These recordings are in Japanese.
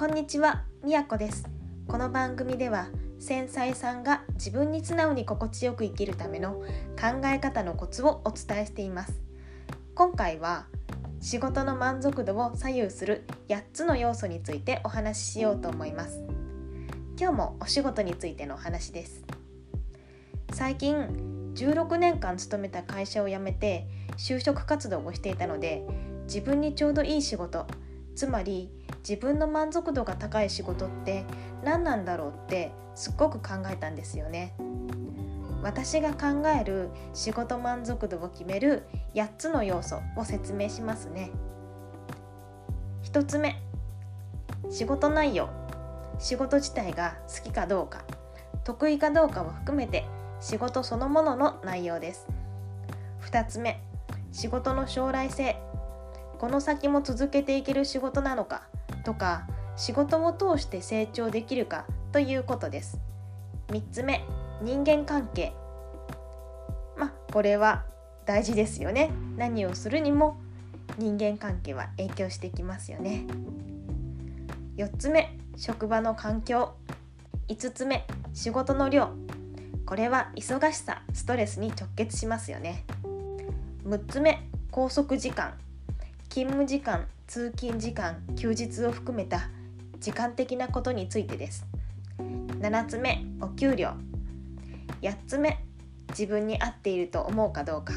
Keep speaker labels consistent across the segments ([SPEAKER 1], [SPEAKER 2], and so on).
[SPEAKER 1] こんにちは、みやこです。この番組では繊細さんが自分に素直に心地よく生きるための考え方のコツをお伝えしています。今回は仕事の満足度を左右する8つの要素についてお話ししようと思います。今日もお仕事についてのお話です。最近16年間勤めた会社を辞めて就職活動をしていたので自分にちょうどいい仕事つまり自分の満足度が高い仕事って何なんだろうってすっごく考えたんですよね。私が考える仕事満足度を決める8つの要素を説明しますね。1つ目仕事内容。仕事自体が好きかどうか。得意かどうかを含めて仕事そのものの内容です。2つ目仕事の将来性。この先も続けていける仕事なのか。とか仕事を通して成長できるかということです。3つ目人間関係。まあこれは大事ですよね。何をするにも人間関係は影響してきますよね。4つ目職場の環境。5つ目仕事の量。これは忙しさストレスに直結しますよね。6つ目拘束時間。勤務時間。通勤時間休日を含めた時間的なことについてです。7つ目お給料。8つ目自分に合っていると思うかどうか。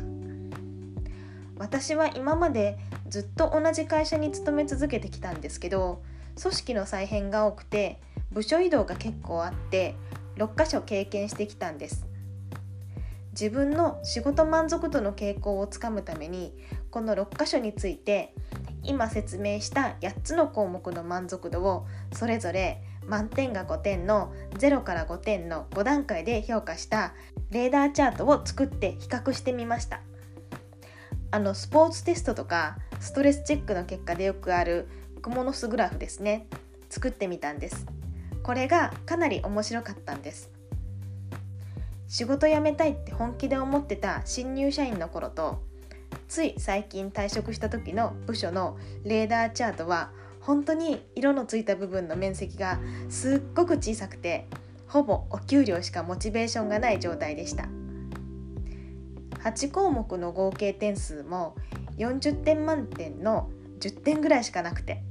[SPEAKER 1] 私は今までずっと同じ会社に勤め続けてきたんですけど組織の再編が多くて部署移動が結構あって6箇所経験してきたんです。自分の仕事満足度の傾向をつかむためにこの6箇所について今説明した8つの項目の満足度をそれぞれ満点が5点の0から5点の5段階で評価したレーダーチャートを作って比較してみました。あのスポーツテストとかストレスチェックの結果でよくあるクモの巣グラフですね。作ってみたんです。これがかなり面白かったんです。仕事辞めたいって本気で思ってた新入社員の頃とつい最近退職した時の部署のレーダーチャートは本当に色のついた部分の面積がすっごく小さくてほぼお給料しかモチベーションがない状態でした。8項目の合計点数も40点満点の10点ぐらいしかなくて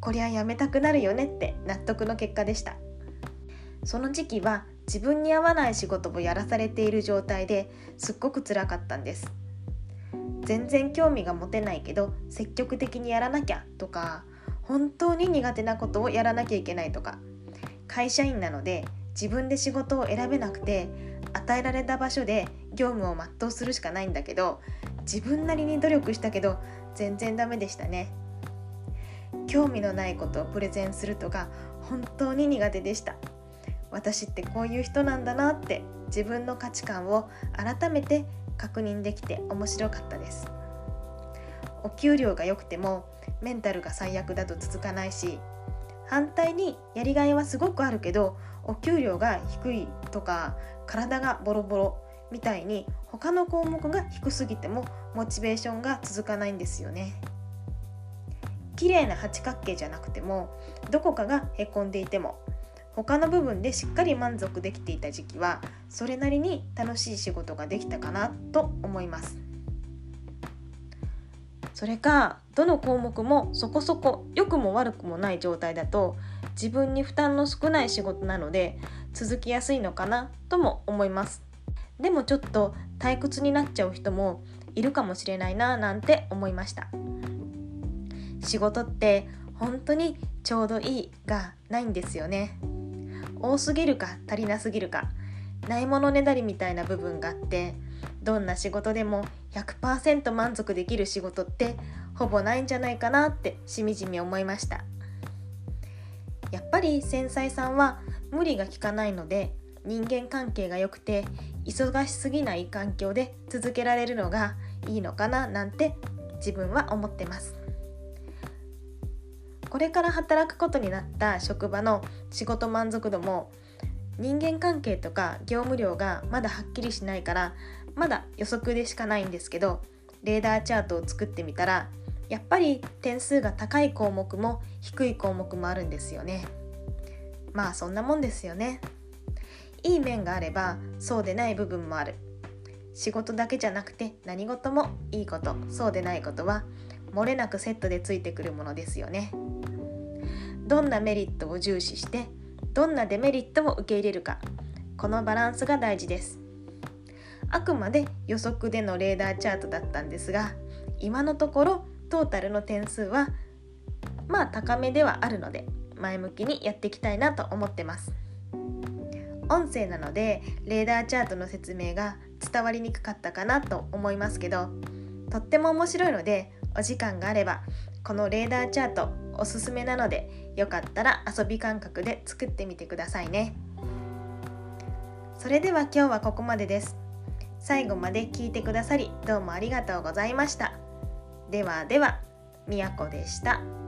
[SPEAKER 1] こりゃやめたくなるよねって納得の結果でした。その時期は自分に合わない仕事をやらされている状態ですっごく辛かったんです。全然興味が持てないけど積極的にやらなきゃとか本当に苦手なことをやらなきゃいけないとか会社員なので自分で仕事を選べなくて与えられた場所で業務を全うするしかないんだけど自分なりに努力したけど全然ダメでしたね。興味のないことをプレゼンするとか本当に苦手でした。私ってこういう人なんだなって自分の価値観を改めて確認できて面白かったです。お給料が良くてもメンタルが最悪だと続かないし反対にやりがいはすごくあるけどお給料が低いとか体がボロボロみたいに他の項目が低すぎてもモチベーションが続かないんですよね。綺麗な八角形じゃなくてもどこかがへこんでいても他の部分でしっかり満足できていた時期はそれなりに楽しい仕事ができたかなと思います。それかどの項目もそこそこ良くも悪くもない状態だと自分に負担の少ない仕事なので続きやすいのかなとも思います。でもちょっと退屈になっちゃう人もいるかもしれないななんて思いました。仕事って本当にちょうどいいがないんですよね。多すぎるか足りなすぎるかないものねだりみたいな部分があってどんな仕事でも100%満足できる仕事ってほぼないんじゃないかなってしみじみ思いました。やっぱり繊細さんは無理が効かないので人間関係が良くて忙しすぎない環境で続けられるのがいいのかななんて自分は思ってます。これから働くことになった職場の仕事満足度も人間関係とか業務量がまだはっきりしないからまだ予測でしかないんですけどレーダーチャートを作ってみたらやっぱり点数が高い項目も低い項目もあるんですよね。まあそんなもんですよね。いい面があればそうでない部分もある。仕事だけじゃなくて何事もいいことそうでないことは漏れなくセットでついてくるものですよね。どんなメリットを重視してどんなデメリットを受け入れるか。このバランスが大事です。あくまで予測でのレーダーチャートだったんですが今のところトータルの点数はまあ高めではあるので前向きにやっていきたいなと思ってます。音声なのでレーダーチャートの説明が伝わりにくかったかなと思いますけどとっても面白いのでお時間があればこのレーダーチャートおすすめなのでよかったら遊び感覚で作ってみてくださいね。それでは今日はここまでです。最後まで聞いてくださりどうもありがとうございました。ではではみやこでした。